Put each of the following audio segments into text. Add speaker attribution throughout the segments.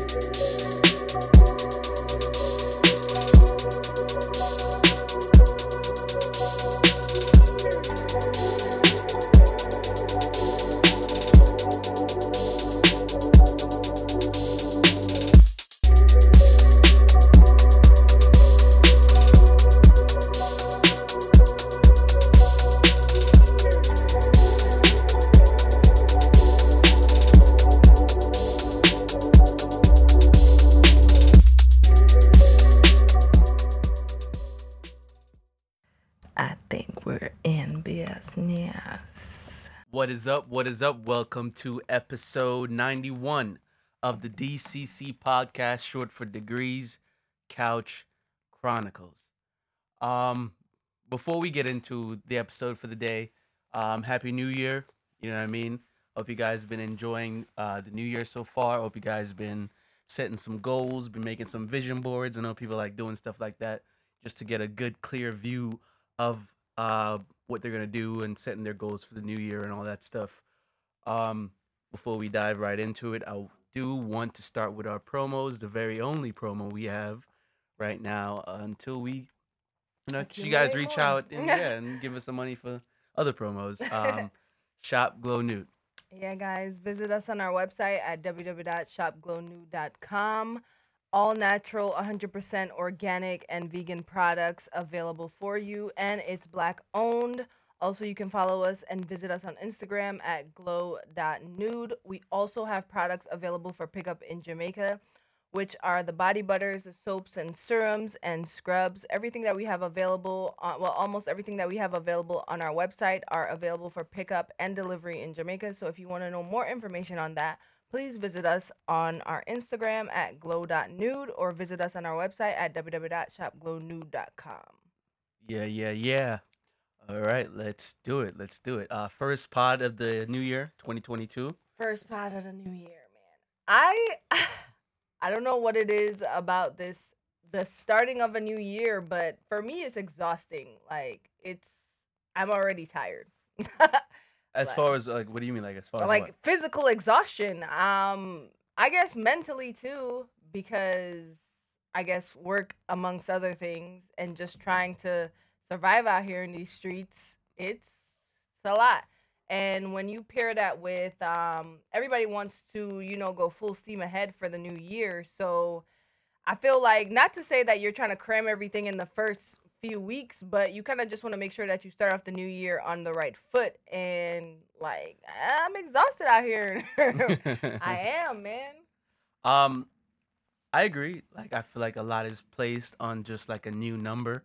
Speaker 1: I
Speaker 2: up? What is up? Welcome to episode 91 of the DCC podcast, short for Degrees Couch Chronicles. Um, before we get into the episode for the day, um, Happy New Year. You know what I mean? Hope you guys have been enjoying uh, the new year so far. Hope you guys been setting some goals, been making some vision boards. I know people like doing stuff like that just to get a good, clear view of uh, what they're gonna do and setting their goals for the new year and all that stuff. Um, before we dive right into it, I do want to start with our promos, the very only promo we have right now uh, until we, you know, you guys reach
Speaker 1: more.
Speaker 2: out and yeah, and give us some money for other promos. Um, Shop Glow Nude.
Speaker 1: Yeah, guys, visit us on our website at www.shopglownude.com. All natural, 100% organic, and vegan products available for you, and it's black owned. Also, you can follow us and visit us on Instagram at glow.nude. We also have products available for pickup in Jamaica, which are the body butters, the soaps and serums, and scrubs. Everything that we have available, uh, well, almost everything that we have available on our website are available for pickup and delivery in Jamaica. So if you want to know more information on that, please visit us on our Instagram at glow.nude or visit us on our website at www.shopglownude.com.
Speaker 2: Yeah, yeah, yeah. All right, let's do it. Let's do it. Uh, first pod of the new year, 2022.
Speaker 1: First part of the new year, man. I I don't know what it is about this the starting of a new year, but for me it's exhausting. Like it's I'm already tired.
Speaker 2: As
Speaker 1: Like-
Speaker 2: far as like, what do you mean? Like as far as
Speaker 1: like physical exhaustion. Um I guess mentally too because I guess work amongst other things and just trying to survive out here in these streets. It's it's a lot. And when you pair that with um everybody wants to, you know, go full steam ahead for the new year. So I feel like not to say that you're trying to cram everything in the first few weeks, but you kind of just want to make sure that you start off the new year on the right foot. And like, I'm exhausted out here. I am, man.
Speaker 2: Um, I agree. Like I feel like a lot is placed on just like a new number.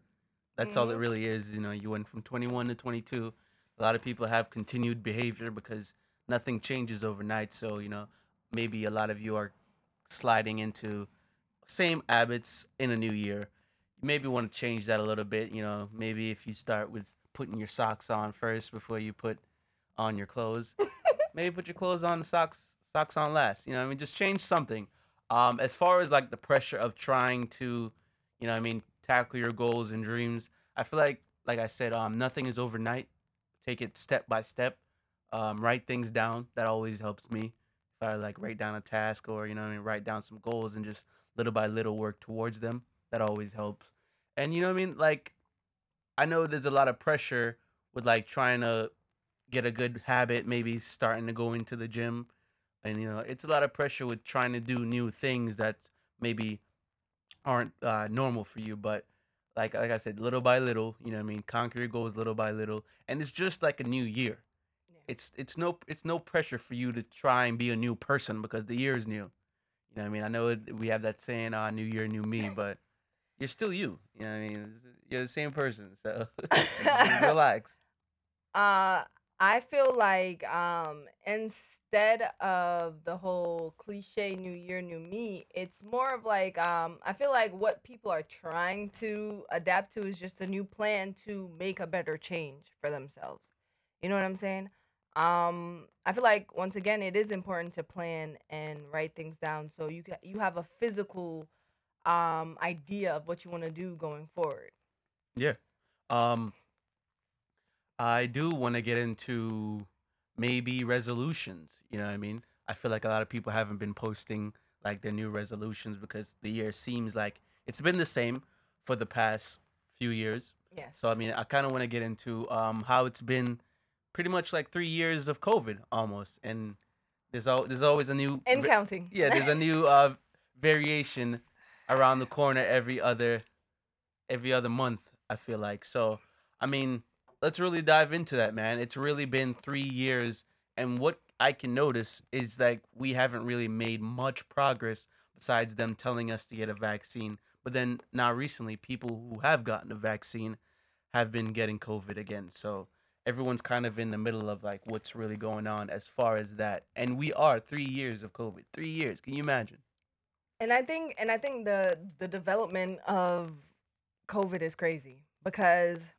Speaker 2: That's all it
Speaker 1: Mhm.
Speaker 2: really is. You know, you went from 21 to 22. A lot of people have continued behavior because nothing changes overnight. So you know, maybe a lot of you are sliding into same habits in a new year. Maybe want to change that a little bit. You know, maybe if you start with putting your socks on first before you put on your clothes. maybe put your clothes on, socks socks on last. You know, I mean, just change something. Um, as far as like the pressure of trying to, you know, I mean, tackle your goals and dreams, I feel like, like I said, um, nothing is overnight. Take it step by step. Um, write things down. That always helps me. If I like write down a task or you know, I mean, write down some goals and just little by little work towards them. That always helps. And you know what I mean? Like, I know there's a lot of pressure with like trying to get a good habit, maybe starting to go into the gym. And you know, it's a lot of pressure with trying to do new things that maybe aren't uh, normal for you. But like like I said, little by little, you know what I mean, conquer your goals little by little. And it's just like a new year.
Speaker 1: Yeah.
Speaker 2: It's it's no it's no pressure for you to try and be a new person because the year is new. You know what I mean? I know we have that saying, uh, new year, new me, but you're still you. You know what I mean? You're the same person. So relax.
Speaker 1: Uh, I feel like um, instead of the whole cliche "New Year, New Me," it's more of like um, I feel like what people are trying to adapt to is just a new plan to make a better change for themselves. You know what I'm saying? Um, I feel like once again, it is important to plan and write things down so you ca- you have a physical um idea of what you want to do going forward.
Speaker 2: Yeah. Um I do want to get into maybe resolutions, you know what I mean? I feel like a lot of people haven't been posting like their new resolutions because the year seems like it's been the same for the past few years.
Speaker 1: Yes.
Speaker 2: So I mean, I kind of want to get into um how it's been pretty much like 3 years of COVID almost and there's al- there's always a new
Speaker 1: and counting.
Speaker 2: yeah, there's a new uh variation around the corner every other every other month, I feel like. So, I mean, let's really dive into that, man. It's really been 3 years and what I can notice is like we haven't really made much progress besides them telling us to get a vaccine. But then now recently people who have gotten a vaccine have been getting COVID again. So, everyone's kind of in the middle of like what's really going on as far as that. And we are 3 years of COVID. 3 years. Can you imagine?
Speaker 1: And I think and I think the the development of COVID is crazy because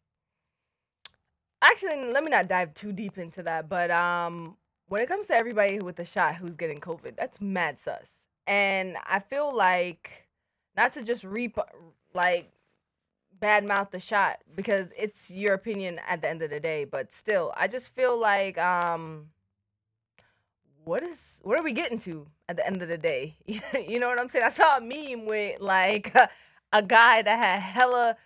Speaker 1: actually let me not dive too deep into that, but um when it comes to everybody with the shot who's getting COVID, that's mad sus. And I feel like not to just reap like bad mouth the shot because it's your opinion at the end of the day, but still, I just feel like um what is what are we getting to at the end of the day? you know what I'm saying? I saw a meme with like a guy that had hella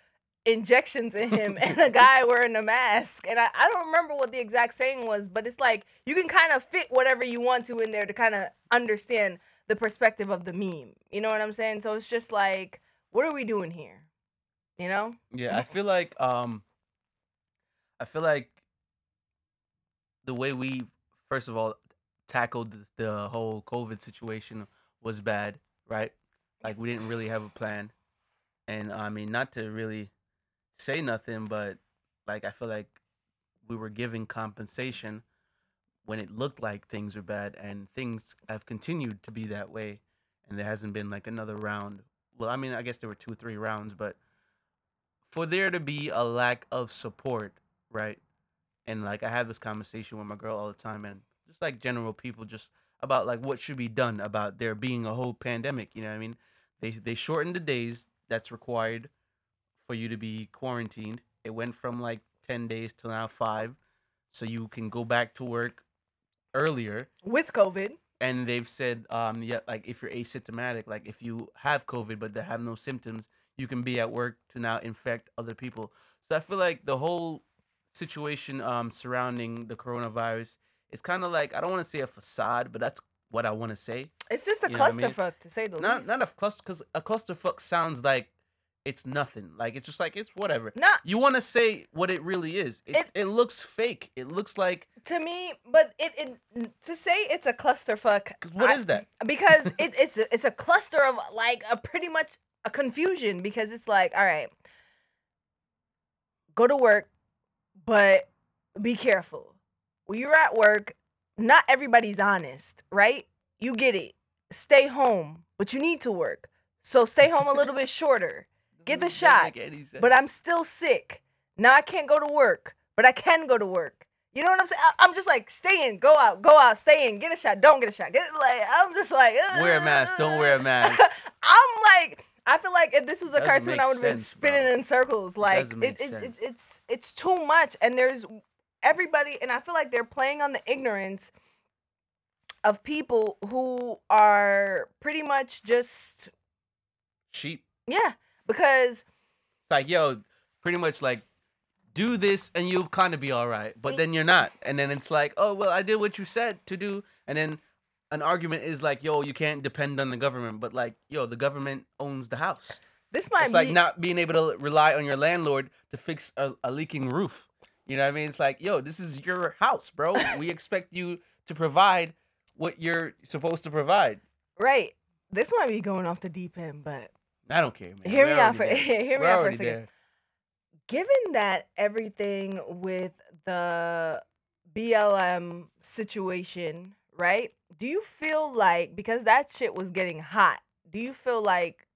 Speaker 1: injections in him and a guy wearing a mask. And I, I don't remember what the exact saying was, but it's like you can kind of fit whatever you want to in there to kind of understand the perspective of the meme. You know what I'm saying? So it's just like, what are we doing here? You know?
Speaker 2: Yeah, I feel like um I feel like the way we first of all tackled the, whole COVID situation was bad, right? Like we didn't really have a plan. And I mean, not to really say nothing, but like I feel like we were giving compensation when it looked like things were bad and things have continued to be that way and there hasn't been like another round. Well, I mean, I guess there were two, three rounds, but for there to be a lack of support, right? And like I have this conversation with my girl all the time, and just like general people, just about like what should be done about there being a whole pandemic. You know what I mean? They they shortened the days that's required for you to be quarantined. It went from like ten days to now five, so you can go back to work earlier
Speaker 1: With COVID.
Speaker 2: and they've said um yeah like if you're asymptomatic like if you have covid but they have no symptoms you can be at work to now infect other people so i feel like the whole situation um surrounding the coronavirus is kind of like i don't want to say a facade but that's what i want to say
Speaker 1: It's just a
Speaker 2: You what I mean?
Speaker 1: clusterfuck to say the
Speaker 2: not
Speaker 1: least.
Speaker 2: not a cluster because a clusterfuck sounds like it's nothing like it's just like it's whatever
Speaker 1: Not
Speaker 2: you want to say what it really is it,
Speaker 1: It-
Speaker 2: it looks fake it looks like
Speaker 1: to me, but it, it to say it's a clusterfuck.
Speaker 2: what
Speaker 1: I-
Speaker 2: is that
Speaker 1: because it, it's a, it's a cluster of like a pretty much a confusion because it's like all right go to work but be careful when you're at work not everybody's honest right? You get it. Stay home but you need to work. So stay home a little bit shorter. Get the
Speaker 2: mm,
Speaker 1: shot,
Speaker 2: any sense.
Speaker 1: but i'm still sick. Now i can't go to work but i can go to work. You know what i'm saying i'm just like stay in go out go out stay in get a shot don't get a shot. Get like i'm just like
Speaker 2: wear a mask don't wear a mask.
Speaker 1: I'm like, I feel like if this was a cartoon, I would have been spinning
Speaker 2: bro.
Speaker 1: in circles. Like it,
Speaker 2: make
Speaker 1: it's, it's it's it's too much, and there's everybody, and I feel like they're playing on the ignorance of people who are pretty much just
Speaker 2: sheep
Speaker 1: yeah, because
Speaker 2: It's like, yo, pretty much like, do this and you'll kind of be all right. But then you're not. And then it's like, oh, well, I did what you said to do. And then an argument is like, yo, you can't depend on the government. But like, yo, the government owns the house.
Speaker 1: this might
Speaker 2: It's
Speaker 1: be
Speaker 2: like not being able to rely on your landlord to fix a, a leaking roof. You know what I mean? It's like, yo, this is your house, bro. we expect you to provide what you're supposed to provide.
Speaker 1: right. This might be going off the deep end, but
Speaker 2: I don't care, man.
Speaker 1: Hear
Speaker 2: We're
Speaker 1: me out for-
Speaker 2: there.
Speaker 1: hear me
Speaker 2: We're
Speaker 1: out for a second.
Speaker 2: there.
Speaker 1: given that everything with the BLM situation, right? Do you feel like because that shit was getting hot, do you feel like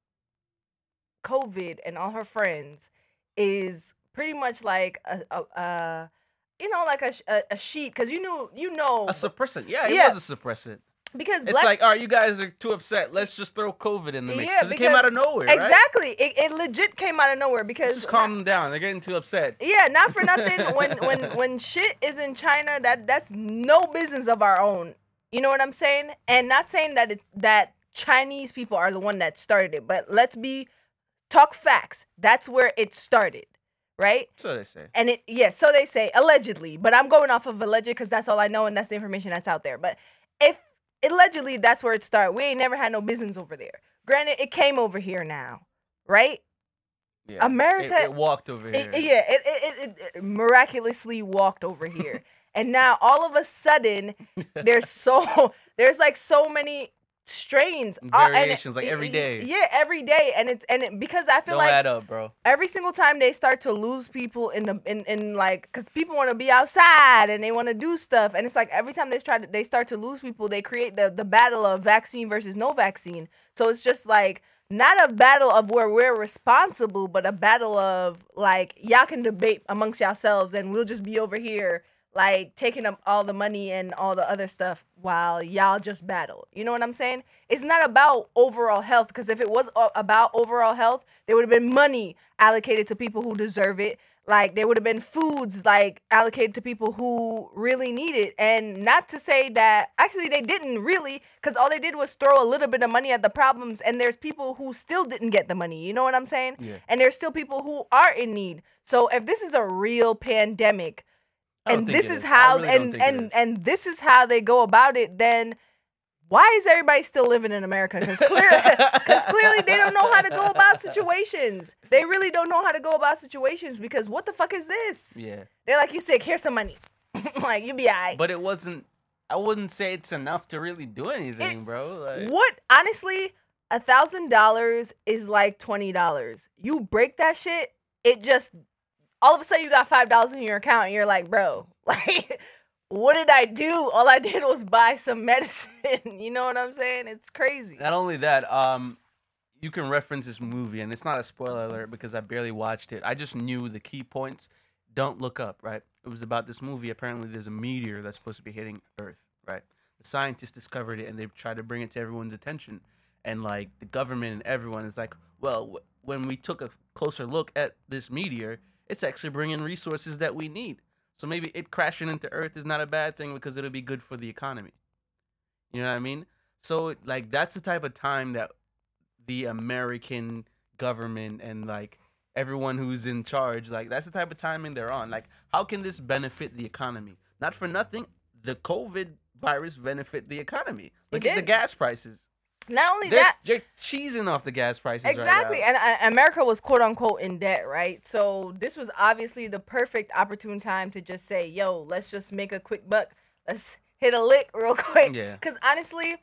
Speaker 1: COVID and all her friends is pretty much like a, a, a you know, like a, a, a sheet? Because you knew, you know,
Speaker 2: A suppressant. Yeah, it
Speaker 1: Yeah.
Speaker 2: was a suppressant.
Speaker 1: because
Speaker 2: It's like, all right, you guys are too upset. Let's just throw COVID in the mix
Speaker 1: Yeah,
Speaker 2: because it came out of nowhere, right?
Speaker 1: exactly, it, it legit came out of nowhere because
Speaker 2: just calm them down. They're getting too upset.
Speaker 1: Yeah, not for nothing. when when when shit is in China, that that's no business of our own. You know what I'm saying? And not saying that it, that Chinese people are the one that started it. But let's be talk facts. That's where it started, right?
Speaker 2: So they say.
Speaker 1: And it yeah, so they say allegedly, but I'm going off of alleged because that's all I know and that's the information that's out there. But if allegedly that's where it started, we ain't never had no business over there. Granted, it came over here now, right?
Speaker 2: Yeah.
Speaker 1: America-
Speaker 2: It, it walked over here.
Speaker 1: It, yeah, it, it, it, it miraculously walked over here. and now all of a sudden there's so there's like so many strains uh,
Speaker 2: Variations, like, every day.
Speaker 1: Yeah, every day and it's and it, because I feel
Speaker 2: Don't
Speaker 1: like
Speaker 2: add up, bro.
Speaker 1: every single time they start to lose people in the in, in like because people want to be outside and they want to do stuff and it's like every time they try to they start to lose people they create the the battle of vaccine versus no vaccine so it's just like not a battle of where we're responsible but a battle of like y'all can debate amongst yourselves and we'll just be over here like taking up all the money and all the other stuff while y'all just battle. You know what I'm saying? It's not about overall health because if it was uh, about overall health, there would have been money allocated to people who deserve it. Like there would have been foods like allocated to people who really need it. And not to say that actually they didn't really because all they did was throw a little bit of money at the problems and there's people who still didn't get the money. You know what I'm saying?
Speaker 2: Yeah.
Speaker 1: And there's still people who are in need. So if this is a real pandemic, and this is,
Speaker 2: I
Speaker 1: how
Speaker 2: really
Speaker 1: and and
Speaker 2: is.
Speaker 1: and this is how they go about it then why is everybody still living in america because clearly, clearly they don't know how to go about situations they really don't know how to go about situations because what the fuck is this
Speaker 2: yeah.
Speaker 1: they're like you sick here's some money like you be alright.
Speaker 2: But it wasn't. I wouldn't say it's enough to really do anything, bro. Like,
Speaker 1: what honestly a thousand dollars is like twenty dollars you break that shit it just all of a sudden you got five dollars in your account and you're like bro like what did i do all i did was buy some medicine you know what i'm saying it's crazy
Speaker 2: Not only that, um, you can reference this movie, and it's not a spoiler alert because I barely watched it. I just knew the key points. Don't look up, right? It was about this movie. Apparently, there's a meteor that's supposed to be hitting Earth, right? The scientists discovered it, and they tried to bring it to everyone's attention. And like the government and everyone is like, well, w- when we took a closer look at this meteor, it's actually bringing resources that we need. So maybe it crashing into Earth is not a bad thing because it'll be good for the economy. You know what I mean? So like that's the type of time that the American government and like everyone who's in charge, like that's the type of timing they're on. Like how can this benefit the economy? Not for nothing, the COVID virus benefit the economy. Look at the gas prices.
Speaker 1: Not only
Speaker 2: They're,
Speaker 1: that
Speaker 2: they're cheesing off the gas prices
Speaker 1: Exactly.
Speaker 2: right
Speaker 1: and uh, America was quote unquote in debt, right? So this was obviously the perfect opportune time to just say, yo, let's just make a quick buck. Let's hit a lick real quick.
Speaker 2: Yeah.
Speaker 1: Because honestly,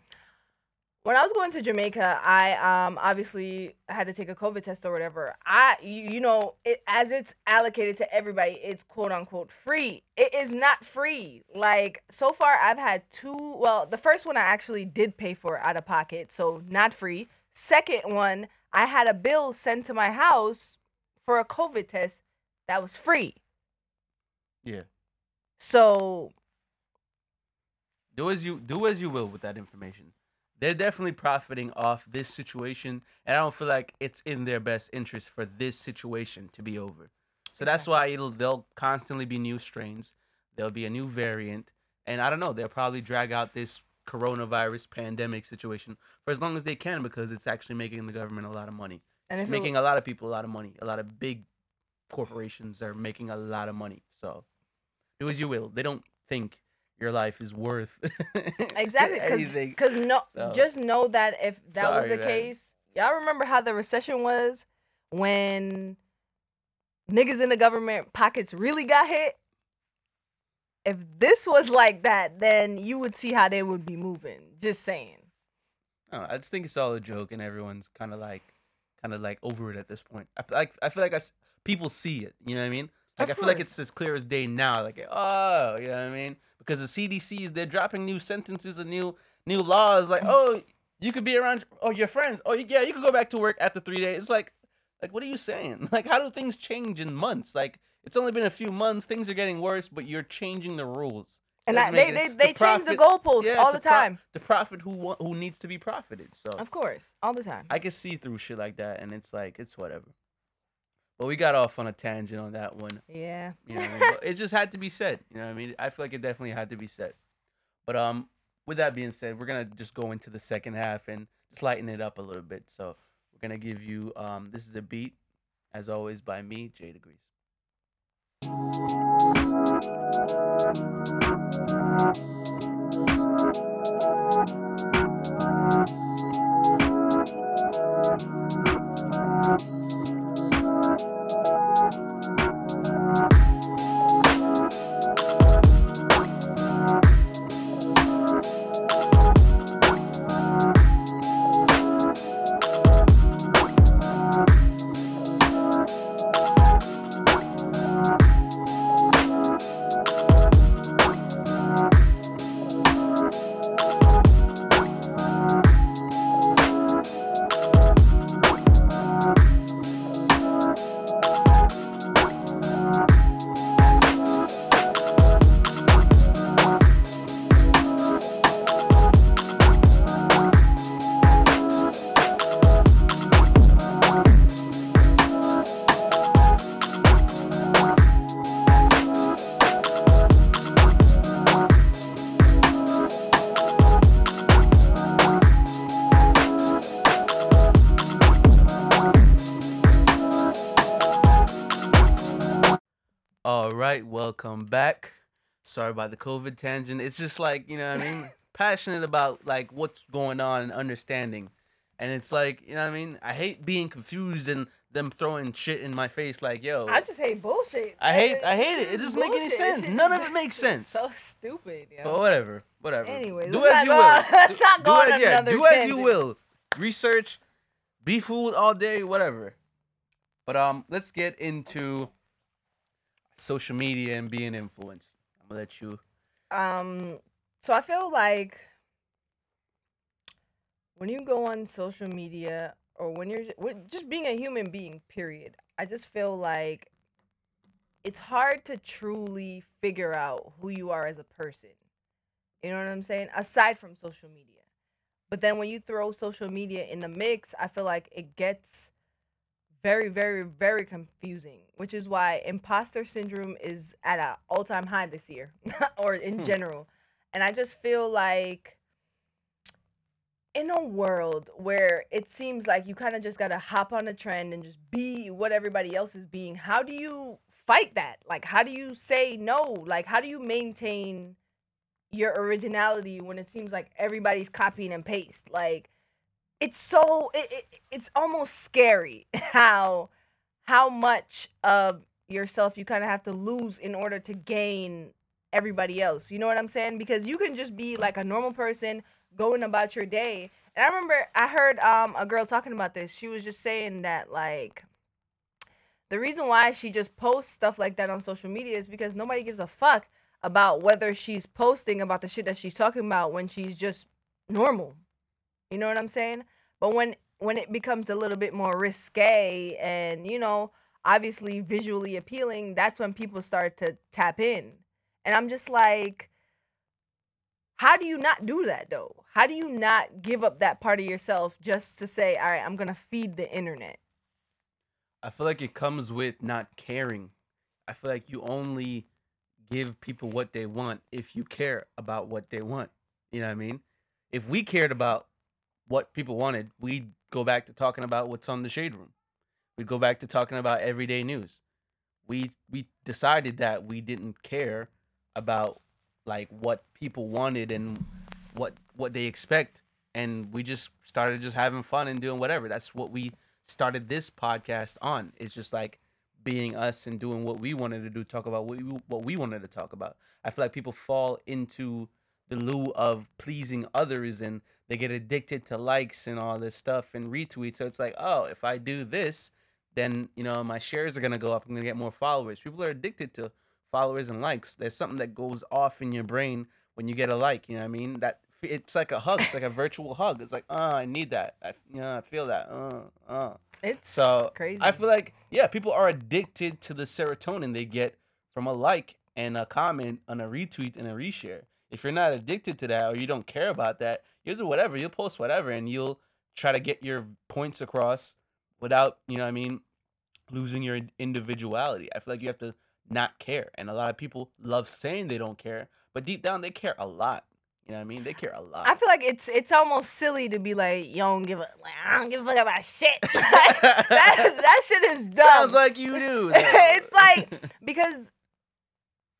Speaker 1: when I was going to Jamaica, I um obviously had to take a COVID test or whatever. I you, you know it as it's allocated to everybody, it's quote unquote free. It is not free. Like so far, I've had two. Well, the first one I actually did pay for out of pocket, so not free. Second one, I had a bill sent to my house for a COVID test that was free.
Speaker 2: Yeah.
Speaker 1: So
Speaker 2: Do as you do as you will with that information. They're definitely profiting off this situation, and I don't feel like it's in their best interest for this situation to be over. So that's why it'll there'll constantly be new strains. There'll be a new variant, and I don't know. They'll probably drag out this coronavirus pandemic situation for as long as they can because it's actually making the government a lot of money.
Speaker 1: And
Speaker 2: it's
Speaker 1: if it-
Speaker 2: making a lot of people a lot of money. A lot of big corporations are making a lot of money. So do as you will. They don't think your life is worth
Speaker 1: Exactly, because no,
Speaker 2: So-
Speaker 1: just know that if that was the
Speaker 2: man.
Speaker 1: case, y'all remember how the recession was when niggas in the government pockets really got hit. If this was like that, then you would see how they would be moving. Just saying.
Speaker 2: I, don't know, I just think it's all a joke, and everyone's kind of like, kind of like over it at this point. I feel like I feel like I people see it. You know what I mean? Like
Speaker 1: Of
Speaker 2: I feel like it's as clear as day now. Like oh, you know what I mean? Because the CDC's they're dropping new sentences and new new laws. Like mm. oh, you could be around oh your friends. Oh yeah, you could go back to work after three days. It's like like what are you saying? Like how do things change in months? Like it's only been a few months. Things are getting worse, but you're changing the rules.
Speaker 1: And I- they- they- they change the goalposts all the time.
Speaker 2: the profit who who needs to be profited. So
Speaker 1: Of course, all the time.
Speaker 2: I can see through shit like that, and it's like it's whatever. But we got off on a tangent on that one.
Speaker 1: yeah.
Speaker 2: You know, I mean? it just had to be said. You know, what I mean, I feel like it definitely had to be said. But um, with that being said, we're gonna just go into the second half and just lighten it up a little bit. So we're gonna give you um this is a beat, as always by me, Jay Degrees. Welcome back. Sorry about the COVID tangent. It's just like, you know what I mean? Passionate about like what's going on and understanding. And it's like, you know what I mean? I hate being confused and them throwing shit in my face like, yo.
Speaker 1: I just hate bullshit.
Speaker 2: I hate I hate it. It doesn't make any sense. None of it makes sense.
Speaker 1: So stupid, yo.
Speaker 2: But whatever. Whatever.
Speaker 1: Anyway,
Speaker 2: do as you
Speaker 1: go
Speaker 2: will.
Speaker 1: let's not go
Speaker 2: do
Speaker 1: on
Speaker 2: as, yeah, do as you will. Research, be fooled all day, whatever. But um, let's get into social media and being influenced. I'm gonna let you.
Speaker 1: Um, so I feel like when you go on social media or when you're just being a human being, period, I just feel like it's hard to truly figure out who you are as a person. You know what I'm saying? Aside from social media. But then when you throw social media in the mix, I feel like it gets very, very, very confusing, which is why imposter syndrome is at an all time high this year or in
Speaker 2: Hmm.
Speaker 1: general. And I just feel like in a world where it seems like you kind of just got to hop on a trend and just be what everybody else is being, how do you fight that? Like, how do you say no? Like, how do you maintain your originality when it seems like everybody's copying and paste? Like, it's so it, it it's almost scary how how much of yourself you kind of have to lose in order to gain everybody else. You know what I'm saying? Because you can just be like a normal person going about your day. And I remember I heard um a girl talking about this. She was just saying that like the reason why she just posts stuff like that on social media is because nobody gives a fuck about whether she's posting about the shit that she's talking about when she's just normal. You know what I'm saying? But when when it becomes a little bit more risque and you know, obviously visually appealing, that's when people start to tap in. And I'm just like how do you not do that though? How do you not give up that part of yourself just to say, "All right, I'm to feed the internet."
Speaker 2: I feel like it comes with not caring. I feel like you only give people what they want if you care about what they want. You know what I mean? If we cared about what people wanted, we'd go back to talking about what's on the shade room. We'd go back to talking about everyday news. We we decided that we didn't care about like what people wanted and what what they expect and we just started just having fun and doing whatever. That's what we started this podcast on. It's just like being us and doing what we wanted to do, talk about what we, what we wanted to talk about. I feel like people fall into the lieu of pleasing others and they get addicted to likes and all this stuff and retweets. So it's like, oh, if I do this, then you know my shares are gonna go up. I'm gonna get more followers. People are addicted to followers and likes. There's something that goes off in your brain when you get a like. You know what I mean? That it's like a hug. It's like a virtual hug. It's like, oh, I need that. I you know I feel that. Uh, uh.
Speaker 1: It's
Speaker 2: So
Speaker 1: crazy.
Speaker 2: I feel like yeah, people are addicted to the serotonin they get from a like and a comment and a retweet and a reshare. If you're not addicted to that or you don't care about that, you'll do whatever. You'll post whatever and you'll try to get your points across without, you know what I mean, losing your individuality. I feel like you have to not care. And a lot of people love saying they don't care, but deep down they care a lot. You know what I mean? They care a lot.
Speaker 1: I feel like it's it's almost silly to be like, you don't give a like, I don't give a fuck about shit. that that shit is dumb.
Speaker 2: Sounds like you do.
Speaker 1: it's like because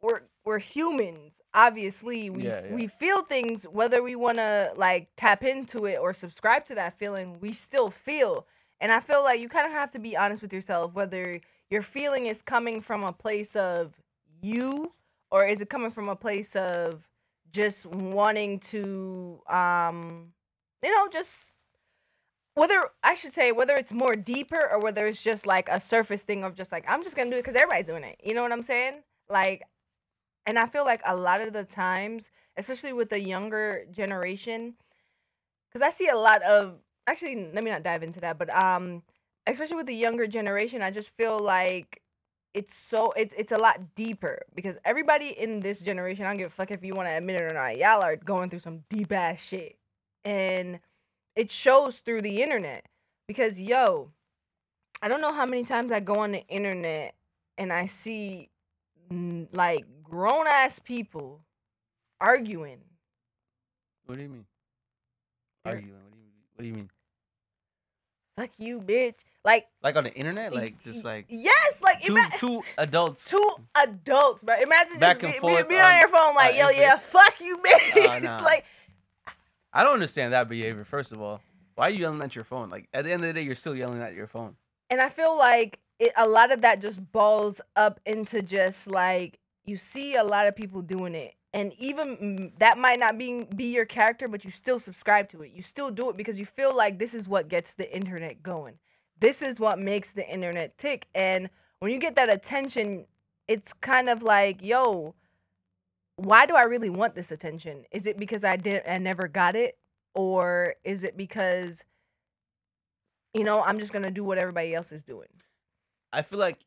Speaker 1: we're we're humans. Obviously, we
Speaker 2: Yeah, yeah.
Speaker 1: we feel things whether we want to like tap into it or subscribe to that feeling. We still feel, and I feel like you kind of have to be honest with yourself whether your feeling is coming from a place of you or is it coming from a place of just wanting to um you know just whether I should say whether it's more deeper or whether it's just like a surface thing of just like I'm just gonna do it because everybody's doing it. You know what I'm saying? Like, and I feel like a lot of the times, especially with the younger generation, because I see a lot of actually let me not dive into that, but um, especially with the younger generation, I just feel like it's so it's it's a lot deeper because everybody in this generation, I don't give a fuck if you want to admit it or not, y'all are going through some deep ass shit, and it shows through the internet because yo i don't know how many times i go on the internet and i see like grown ass people arguing
Speaker 2: what do you mean? Arguing. What do you What do you mean?
Speaker 1: fuck you bitch like
Speaker 2: Like on the internet? Like just like
Speaker 1: yes like
Speaker 2: two
Speaker 1: ima-
Speaker 2: two adults.
Speaker 1: two adults bro imagine
Speaker 2: Back
Speaker 1: just
Speaker 2: and
Speaker 1: be, be-
Speaker 2: forth
Speaker 1: be on
Speaker 2: on-
Speaker 1: your phone like yo yeah fuck you bitch
Speaker 2: Uh, nah.
Speaker 1: like
Speaker 2: I don't understand that behavior. First of all, why are you yelling at your phone? Like at the end of the day, you're still yelling at your phone.
Speaker 1: And I feel like it, a lot of that just balls up into just like you see a lot of people doing it, and even mm, that might not be be your character, but you still subscribe to it. You still do it because you feel like this is what gets the internet going. This is what makes the internet tick. And when you get that attention, it's kind of like, yo, why do I really want this attention? Is it because I did I never got it, or is it because you know I'm just gonna do what everybody else is doing?
Speaker 2: I feel like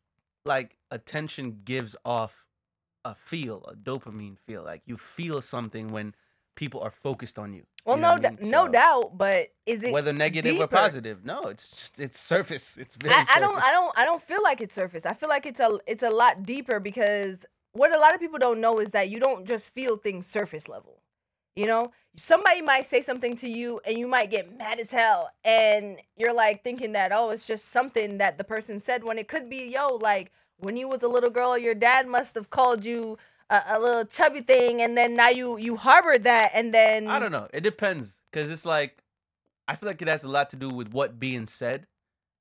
Speaker 2: like attention gives off a feel, a dopamine feel. Like you feel something when people are focused on you.
Speaker 1: Well,
Speaker 2: You know
Speaker 1: no,
Speaker 2: I
Speaker 1: d-
Speaker 2: mean?
Speaker 1: no
Speaker 2: So,
Speaker 1: doubt, but is it
Speaker 2: Whether negative or positive, no, it's just it's surface. It's very.
Speaker 1: I, I don't. I don't, I don't feel like it's surface. I feel like it's a, it's a lot deeper because what a lot of people don't know is that you don't just feel things surface level. You know, somebody might say something to you and you might get mad as hell, and you're like thinking that oh, it's just something that the person said when it could be yo, like when you was a little girl, your dad must have called you a, a little chubby thing, and then now you you harbored that, and then
Speaker 2: I don't know. It depends because it's like I feel like it has a lot to do with what being said.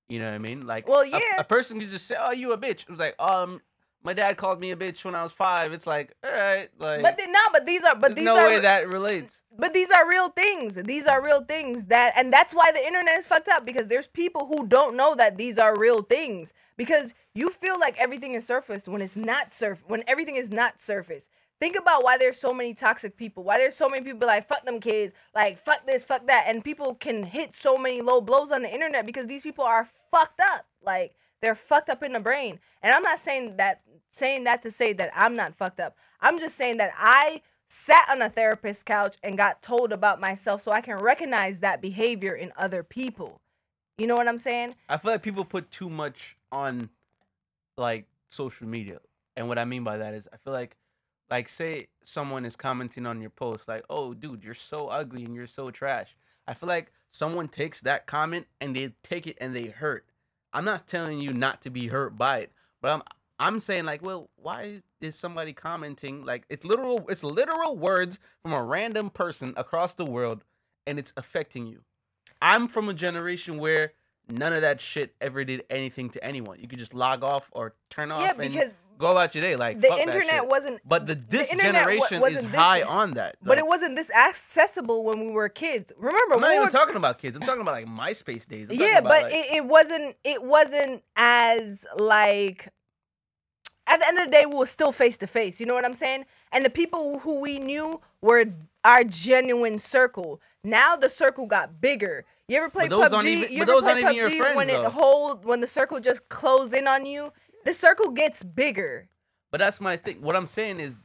Speaker 2: You know what I mean? Like,
Speaker 1: Well,
Speaker 2: a-
Speaker 1: yeah.
Speaker 2: a, person could just say, "Oh, you a bitch." It was like, um, my dad called me a bitch when I was five. It's like, all right, like,
Speaker 1: But no, but these are but these
Speaker 2: no
Speaker 1: are
Speaker 2: way that relates.
Speaker 1: but these are real things. These are real things that and that's why the internet is fucked up because there's people who don't know that these are real things because you feel like everything is surface when it's not surf when everything is not surface. Think about why there's so many toxic people. Why there's so many people like fuck them kids, like fuck this, fuck that, and people can hit so many low blows on the internet because these people are fucked up. Like they're fucked up in the brain. And I'm not saying that saying that to say that I'm not fucked up. I'm just saying that I sat on a therapist couch and got told about myself so I can recognize that behavior in other people. You know what I'm saying?
Speaker 2: I feel like people put too much on like social media. And what I mean by that is I feel like like say someone is commenting on your post like, "Oh, dude, you're so ugly and you're so trash." I feel like someone takes that comment and they take it and they hurt. I'm not telling you not to be hurt by it, but I'm I'm saying like, "Well, why is somebody commenting like it's literal it's literal words from a random person across the world and it's affecting you?" I'm from a generation where none of that shit ever did anything to anyone. You could just log off or turn off
Speaker 1: Yeah,
Speaker 2: and
Speaker 1: because
Speaker 2: go about your day. Like
Speaker 1: the
Speaker 2: fuck that
Speaker 1: internet wasn't
Speaker 2: But the this
Speaker 1: wa-
Speaker 2: generation is
Speaker 1: wasn't this-
Speaker 2: high on that.
Speaker 1: but
Speaker 2: Like,
Speaker 1: it wasn't this accessible when we were kids. Remember,
Speaker 2: I'm not
Speaker 1: when we
Speaker 2: even
Speaker 1: were
Speaker 2: talking about kids. I'm talking about like MySpace days. I'm
Speaker 1: yeah but
Speaker 2: like-
Speaker 1: it, it wasn't it wasn't as like at the end of the day we were still face to face you know what i'm saying and the people who we knew were our genuine circle now the circle got bigger you ever play PUBG?
Speaker 2: even-
Speaker 1: you ever play
Speaker 2: aren't even your
Speaker 1: PUBG
Speaker 2: friends,
Speaker 1: when
Speaker 2: though.
Speaker 1: it hold when the circle just close in on you? The circle gets bigger.
Speaker 2: But that's my thing. What I'm saying is,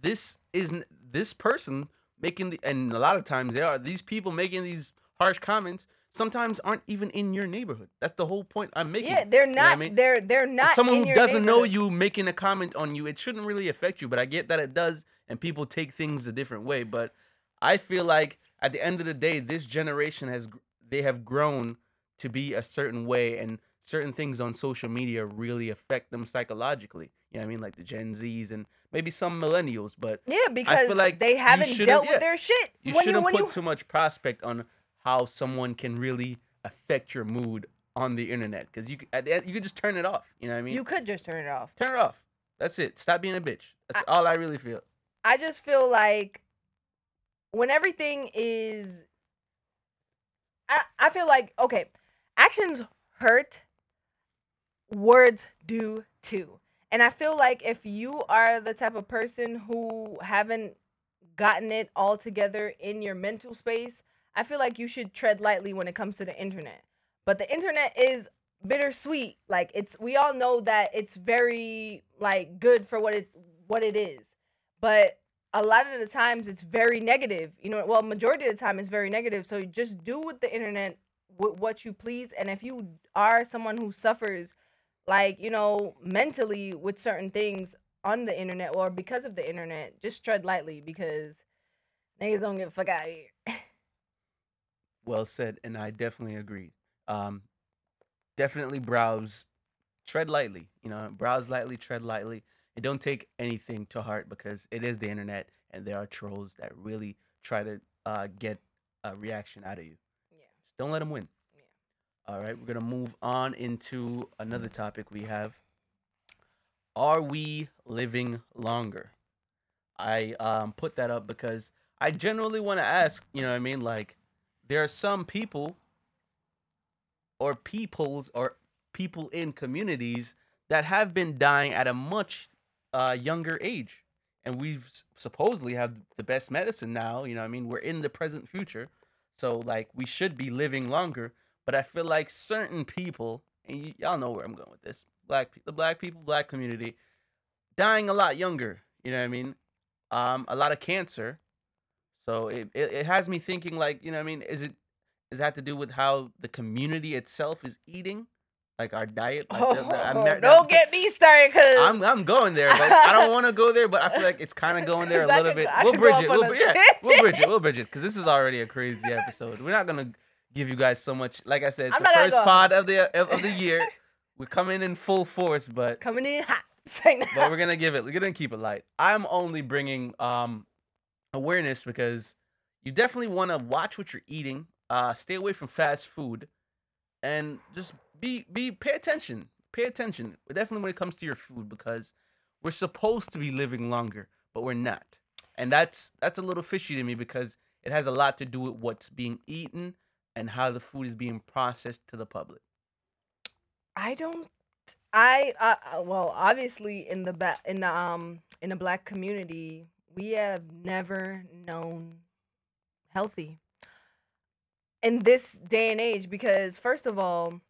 Speaker 2: this is this person making the, and a lot of times they are these people making these harsh comments. Sometimes aren't even in your neighborhood. That's the whole point I'm making.
Speaker 1: Yeah, they're
Speaker 2: You know I
Speaker 1: not.
Speaker 2: mean?
Speaker 1: They're they're not.
Speaker 2: someone who doesn't know you making a comment on you, it shouldn't really affect you. But I get that it does, and people take things a different way. But I feel like at the end of the day, this generation has they have grown to be a certain way, and certain things on social media really affect them psychologically. You know what I mean? Like the Gen Zs and maybe some millennials, but
Speaker 1: Yeah, because
Speaker 2: like
Speaker 1: they haven't dealt
Speaker 2: yeah.
Speaker 1: with their shit.
Speaker 2: you
Speaker 1: when
Speaker 2: shouldn't
Speaker 1: when
Speaker 2: put
Speaker 1: you,
Speaker 2: too much prospect on how someone can really affect your mood on the internet because you c- at the end- you can just turn it off. You know what I mean?
Speaker 1: you could just turn it off.
Speaker 2: turn it off. That's it. Stop being a bitch. That's all I really feel.
Speaker 1: I just feel like when everything is I, I feel like okay, actions hurt, words do too. And I feel like if you are the type of person who haven't gotten it all together in your mental space, I feel like you should tread lightly when it comes to the internet. But the internet is bittersweet. Like it's we all know that it's very like good for what it what it is. But a lot of the times it's very negative. You know, well, majority of the time it's very negative. So just do with the internet wh- what you please. And if you are someone who suffers, like you know, mentally with certain things on the internet or because of the internet, just tread lightly because niggas don't give a fuck out of here.
Speaker 2: Well said, and I definitely agree. Um, definitely browse, tread lightly. You know, browse lightly, tread lightly, and don't take anything to heart because it is the internet, and there are trolls that really try to uh, get a reaction out of you.
Speaker 1: Yeah.
Speaker 2: Just don't let them win.
Speaker 1: Yeah.
Speaker 2: All right, we're gonna move on into another topic we have. Are we living longer? I um put that up because I generally want to ask, you know what I mean? Like there are some people or peoples or people in communities that have been dying at a much uh, younger age. And we've supposedly have the best medicine now, you know I mean? We're in the present future. So like we should be living longer, but I feel like certain people, and y'all know where I'm going with this. Black the black people, black community dying a lot younger, you know what I mean? Um a lot of cancer. So it, it, it has me thinking like, you know what I mean, is it is that to do with how the community itself is eating? Like our diet? Like the- the
Speaker 1: Oh,
Speaker 2: Amer-
Speaker 1: don't get me started, cause
Speaker 2: I'm I'm going there, but I don't want to go there. But I feel like it's kind of going there a little
Speaker 1: could
Speaker 2: bit. We'll bridge it. We'll, yeah, we'll bridge it. We'll bridge it because this is already a crazy episode. We're not gonna give you guys so much. Like I said, it's
Speaker 1: I'm
Speaker 2: the first
Speaker 1: go
Speaker 2: pod of the of, of the year. We're coming in full force, but
Speaker 1: coming in hot.
Speaker 2: But we're gonna give it. We're gonna keep it light. I'm only bringing um awareness because you definitely want to watch what you're eating. Uh, stay away from fast food, and just be be pay attention. Pay attention. Definitely when it comes to your food because we're supposed to be living longer, but we're not, and that's that's a little fishy to me because it has a lot to do with what's being eaten and how the food is being processed to the public.
Speaker 1: I don't. I uh, uh, well, obviously in the ba- in the um in the black community, we have never known healthy in this day and age because first of all,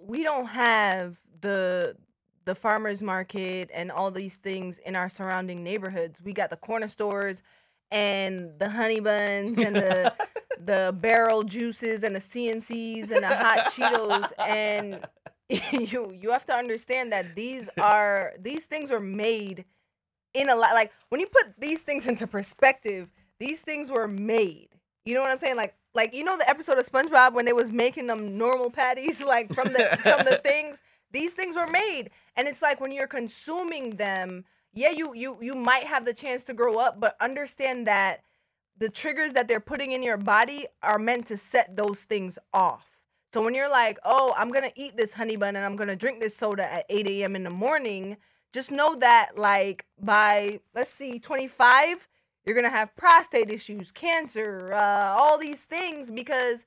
Speaker 1: we don't have the the farmers market and all these things in our surrounding neighborhoods. We got the corner stores and the honey buns and the the barrel juices and the CNCs and the hot Cheetos and you you have to understand that these are these things were made in a lot like when you put these things into perspective these things were made. You know what i'm saying? Like like you know the episode of spongebob when they was making them normal patties like from the from the things? These things were made. And it's like when you're consuming them yeah you you you might have the chance to grow up but understand that the triggers that they're putting in your body are meant to set those things off. So when you're like, oh, I'm gonna eat this honey bun and I'm gonna drink this soda at 8 a.m. in the morning, just know that like by let's see, 25, you're gonna have prostate issues, cancer, uh, all these things because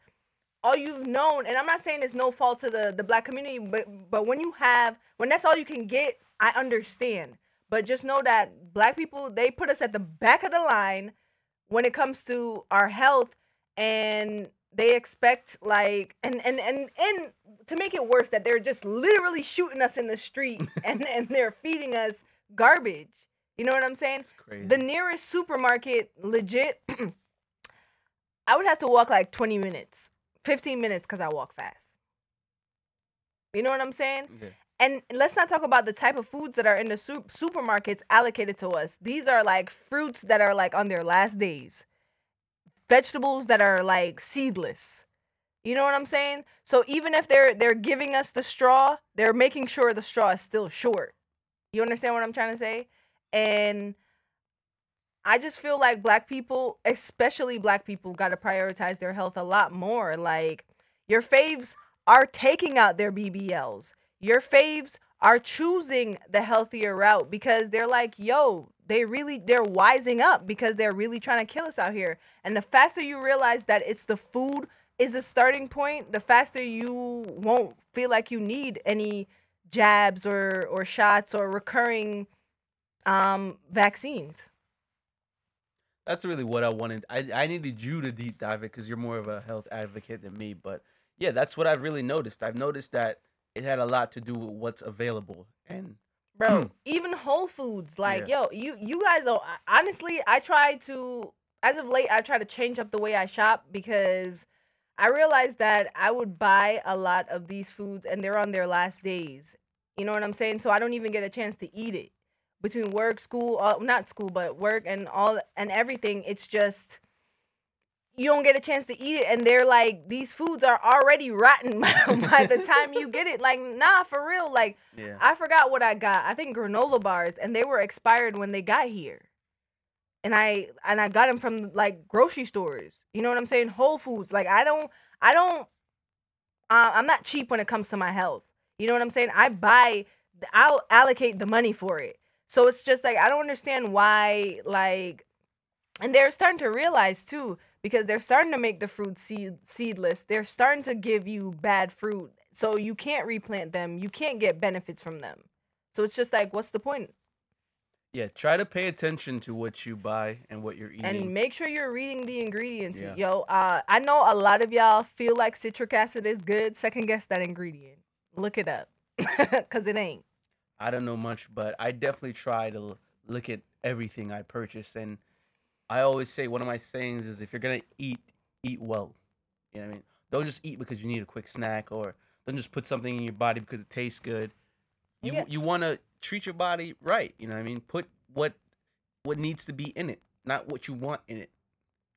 Speaker 1: all you've known, and I'm not saying it's no fault to the the black community, but but when you have when that's all you can get, I understand. But just know that black people they put us at the back of the line when it comes to our health and they expect like and and and and to make it worse that they're just literally shooting us in the street and and they're feeding us garbage you know what i'm saying the nearest supermarket legit i would have to walk like 20 minutes 15 minutes because i walk fast you know what i'm saying
Speaker 2: Yeah.
Speaker 1: and let's not talk about the type of foods that are in the su- supermarkets allocated to us. These are like fruits that are like on their last days. vegetables that are like seedless. You know what I'm saying? So even if they're they're giving us the straw, they're making sure the straw is still short. You understand what I'm trying to say? And I just feel like black people, especially black people, got to prioritize their health a lot more. Like your faves are taking out their BBLs. Your faves are choosing the healthier route because they're like, yo, they really they're wising up because they're really trying to kill us out here. And the faster you realize that it's the food is a starting point, the faster you won't feel like you need any jabs or or shots or recurring um vaccines.
Speaker 2: That's really what I wanted. I, I needed you to deep dive it because you're more of a health advocate than me. But yeah, that's what I've really noticed. I've noticed that it had a lot to do with what's available and
Speaker 1: bro even whole foods like yeah. yo you you guys don't honestly i try to as of late i try to change up the way i shop because i realized that i would buy a lot of these foods and they're on their last days. You know what i'm saying? So i don't even get a chance to eat it. Between work school uh, not school but work and all and everything it's just you don't get a chance to eat it and they're like these foods are already rotten by the time you get it. Like nah for real. Like yeah. i forgot what i got. I think granola bars and they were expired when they got here and i and i got them from like grocery stores you know what i'm saying whole foods like i don't i don't uh, i'm not cheap when it comes to my health you know what i'm saying i buy i'll allocate the money for it so it's just like i don't understand why like and they're starting to realize too because they're starting to make the fruit seed seedless. They're starting to give you bad fruit. So you can't replant them. You can't get benefits from them. So it's just like what's the point?
Speaker 2: Yeah, try to pay attention to what you buy and what you're eating.
Speaker 1: And make sure you're reading the ingredients. Yeah. Yo, uh, I know a lot of y'all feel like citric acid is good. Second guess that ingredient. Look it up. Cause it ain't.
Speaker 2: I don't know much, but I definitely try to look at everything I purchase and I always say one of my sayings is if you're gonna eat, eat well. You know what I mean? Don't just eat because you need a quick snack or don't just put something in your body because it tastes good. You yeah. you want to treat your body right. You know what I mean? Put what what needs to be in it, not what you want in it.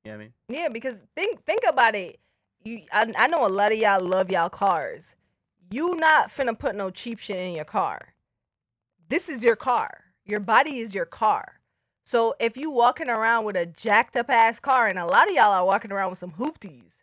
Speaker 2: You know what I mean?
Speaker 1: Yeah, because think think about it. You I, I know a lot of y'all love y'all cars. You not finna put no cheap shit in your car. This is your car. Your body is your car. So if you walking around with a jacked up ass car, and a lot of y'all are walking around with some hoopties,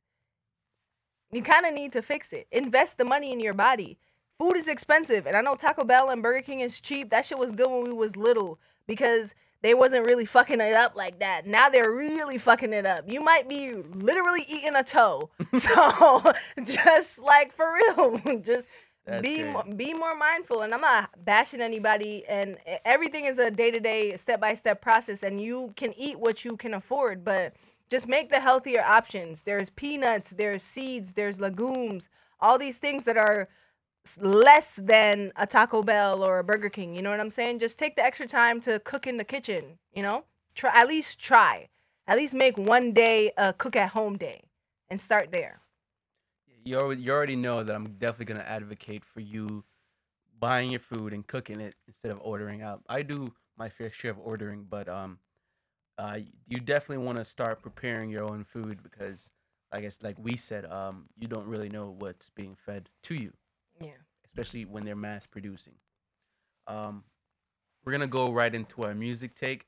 Speaker 1: you kind of need to fix it. Invest the money in your body. Food is expensive, and I know Taco Bell and Burger King is cheap. That shit was good when we was little because they wasn't really fucking it up like that. Now they're really fucking it up. You might be literally eating a toe. So just like for real, just that's be more, be more mindful and i'm not bashing anybody and everything is a day-to-day step-by-step process and you can eat what you can afford but just make the healthier options there's peanuts there's seeds there's legumes all these things that are less than a taco bell or a burger king you know what i'm saying just take the extra time to cook in the kitchen you know try at least try at least make one day a cook at home day and start there
Speaker 2: you already, you already know that I'm definitely gonna advocate for you buying your food and cooking it instead of ordering out. I do my fair share of ordering, but um, uh, you definitely want to start preparing your own food because, I guess, like we said, um, you don't really know what's being fed to you.
Speaker 1: Yeah.
Speaker 2: Especially when they're mass producing. Um, we're gonna go right into our music take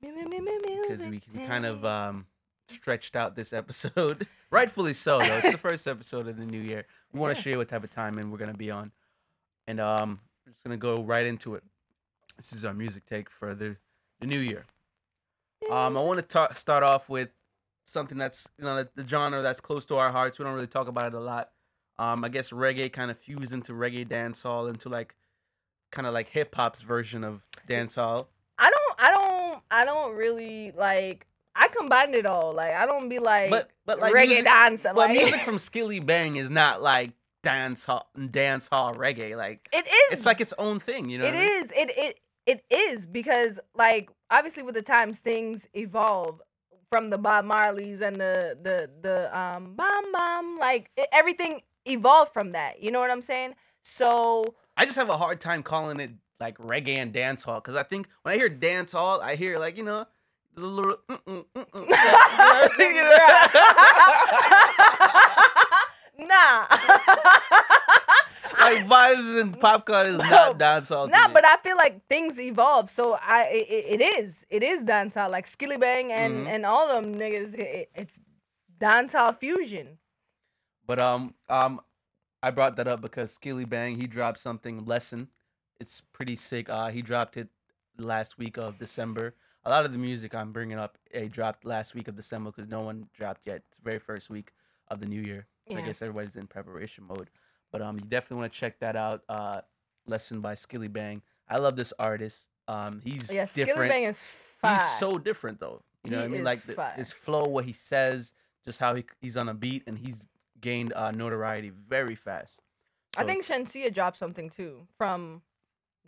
Speaker 2: because we, we kind of um stretched out this episode. Rightfully so, though. It's the first episode of the new year. We want to show you what type of timing we're gonna be on, and um, we're just gonna go right into it. This is our music take for the the new year. Um, I want to start off with something that's you know the genre that's close to our hearts. We don't really talk about it a lot. Um, I guess reggae kind of fused into reggae dancehall into like kind of like hip hop's version of dancehall.
Speaker 1: I don't, I don't, I don't really like I combine it all. Like I don't be like, but, but like reggae music, dance.
Speaker 2: But like, music from Skillibeng is not like dance hall, dance hall reggae. Like
Speaker 1: it is.
Speaker 2: It's like its own thing. You know.
Speaker 1: It is. I mean? It it it is because like obviously with the times things evolve from the Bob Marleys and the the the um bam bam like it, everything evolved from that. You know what I'm saying? So
Speaker 2: I just have a hard time calling it like reggae and dance hall because I think when I hear dance hall, I hear like you know the little. Mm-mm, mm-mm.
Speaker 1: nah.
Speaker 2: like vibes and Popcaan is not dancehall.
Speaker 1: Nah, but I feel like things evolve. So I it, it is. It is dancehall. Like Skillibeng and
Speaker 2: Mhm.
Speaker 1: and all them niggas it, it's dancehall fusion.
Speaker 2: But um um I brought that up because Skillibeng he dropped something lesson. It's pretty sick. Uh he dropped it last week of December. A lot of the music I'm bringing up it dropped last week of December because no one dropped yet. It's the very first week of the new year. So I guess everybody's in preparation mode. But um you definitely want to check that out. Uh lesson by Skillibeng. I love this artist. Um he's
Speaker 1: Yeah, Skilly. Bang is fire.
Speaker 2: He's so different though. You know
Speaker 1: He
Speaker 2: what I mean? Like the, his flow, what he says, just how he, he's on a beat, and he's gained uh, notoriety very fast.
Speaker 1: I think Shenseea dropped something too from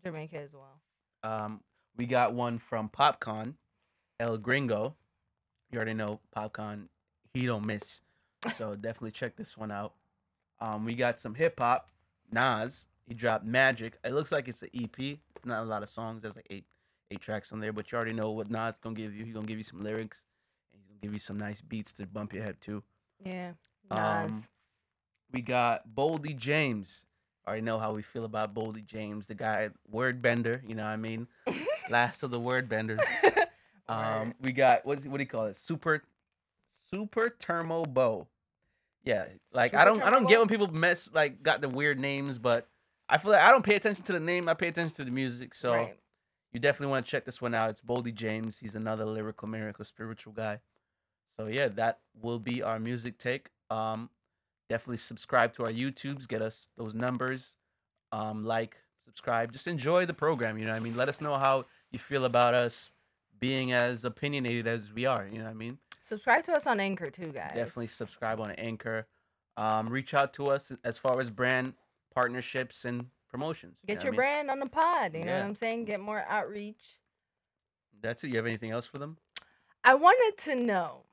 Speaker 1: Jamaica as well.
Speaker 2: um, we got one from Popcaan, El Gringo. You already know Popcaan, he don't miss. So definitely check this one out. Um, we got some hip hop. Nas, he dropped Magic. It looks like it's an EP. Not a lot of songs. There's like eight eight tracks on there, but you already know what Nas gonna give you. He's gonna give you some lyrics, and he's gonna give you some nice beats to bump your head to.
Speaker 1: Yeah.
Speaker 2: Um, we got Boldy James. I Already know how we feel about Boldy James, the guy word bender. You know what I mean? Last of the word benders. Um, we got what what do you call it? Super, super Tecmo Bo. Yeah, like I don't I don't get when people mess like got the weird names, but I feel like I don't pay attention to the name. I pay attention to the music. So
Speaker 1: right.
Speaker 2: you definitely want to check this one out. It's Boldy James. He's another lyrical miracle spiritual guy. So yeah, that will be our music take. Um, definitely subscribe to our YouTubes. Get us those numbers. Um, like, subscribe. Just enjoy the program. You know what I mean? Let us know how you feel about us being as opinionated as we are. You know what I mean?
Speaker 1: Subscribe to us on Anchor too, guys.
Speaker 2: Definitely subscribe on Anchor. Um, reach out to us as far as brand partnerships and promotions. you
Speaker 1: Get your brand on the pod. You know what I'm saying? Get more outreach.
Speaker 2: That's it. You have anything else for them?
Speaker 1: I wanted to know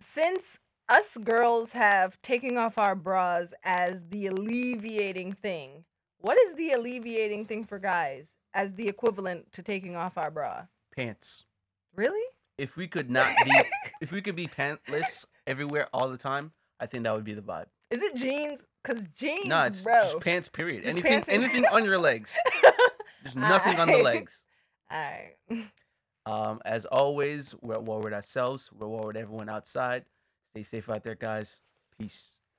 Speaker 1: since us girls have taking off our bras as the alleviating thing, what is the alleviating thing for guys as the equivalent to taking off our bra?
Speaker 2: Pants.
Speaker 1: Really?
Speaker 2: If we could not be, if we could be pantless everywhere all the time, I think that would be the vibe.
Speaker 1: Is it jeans? Cause jeans,
Speaker 2: No, it's
Speaker 1: bro.
Speaker 2: just pants. Period.
Speaker 1: Just
Speaker 2: anything,
Speaker 1: pants
Speaker 2: anything on your legs. There's nothing on the legs.
Speaker 1: All right.
Speaker 2: Um, as always, we're at war with ourselves. We're at war with everyone outside. Stay safe out there, guys. Peace.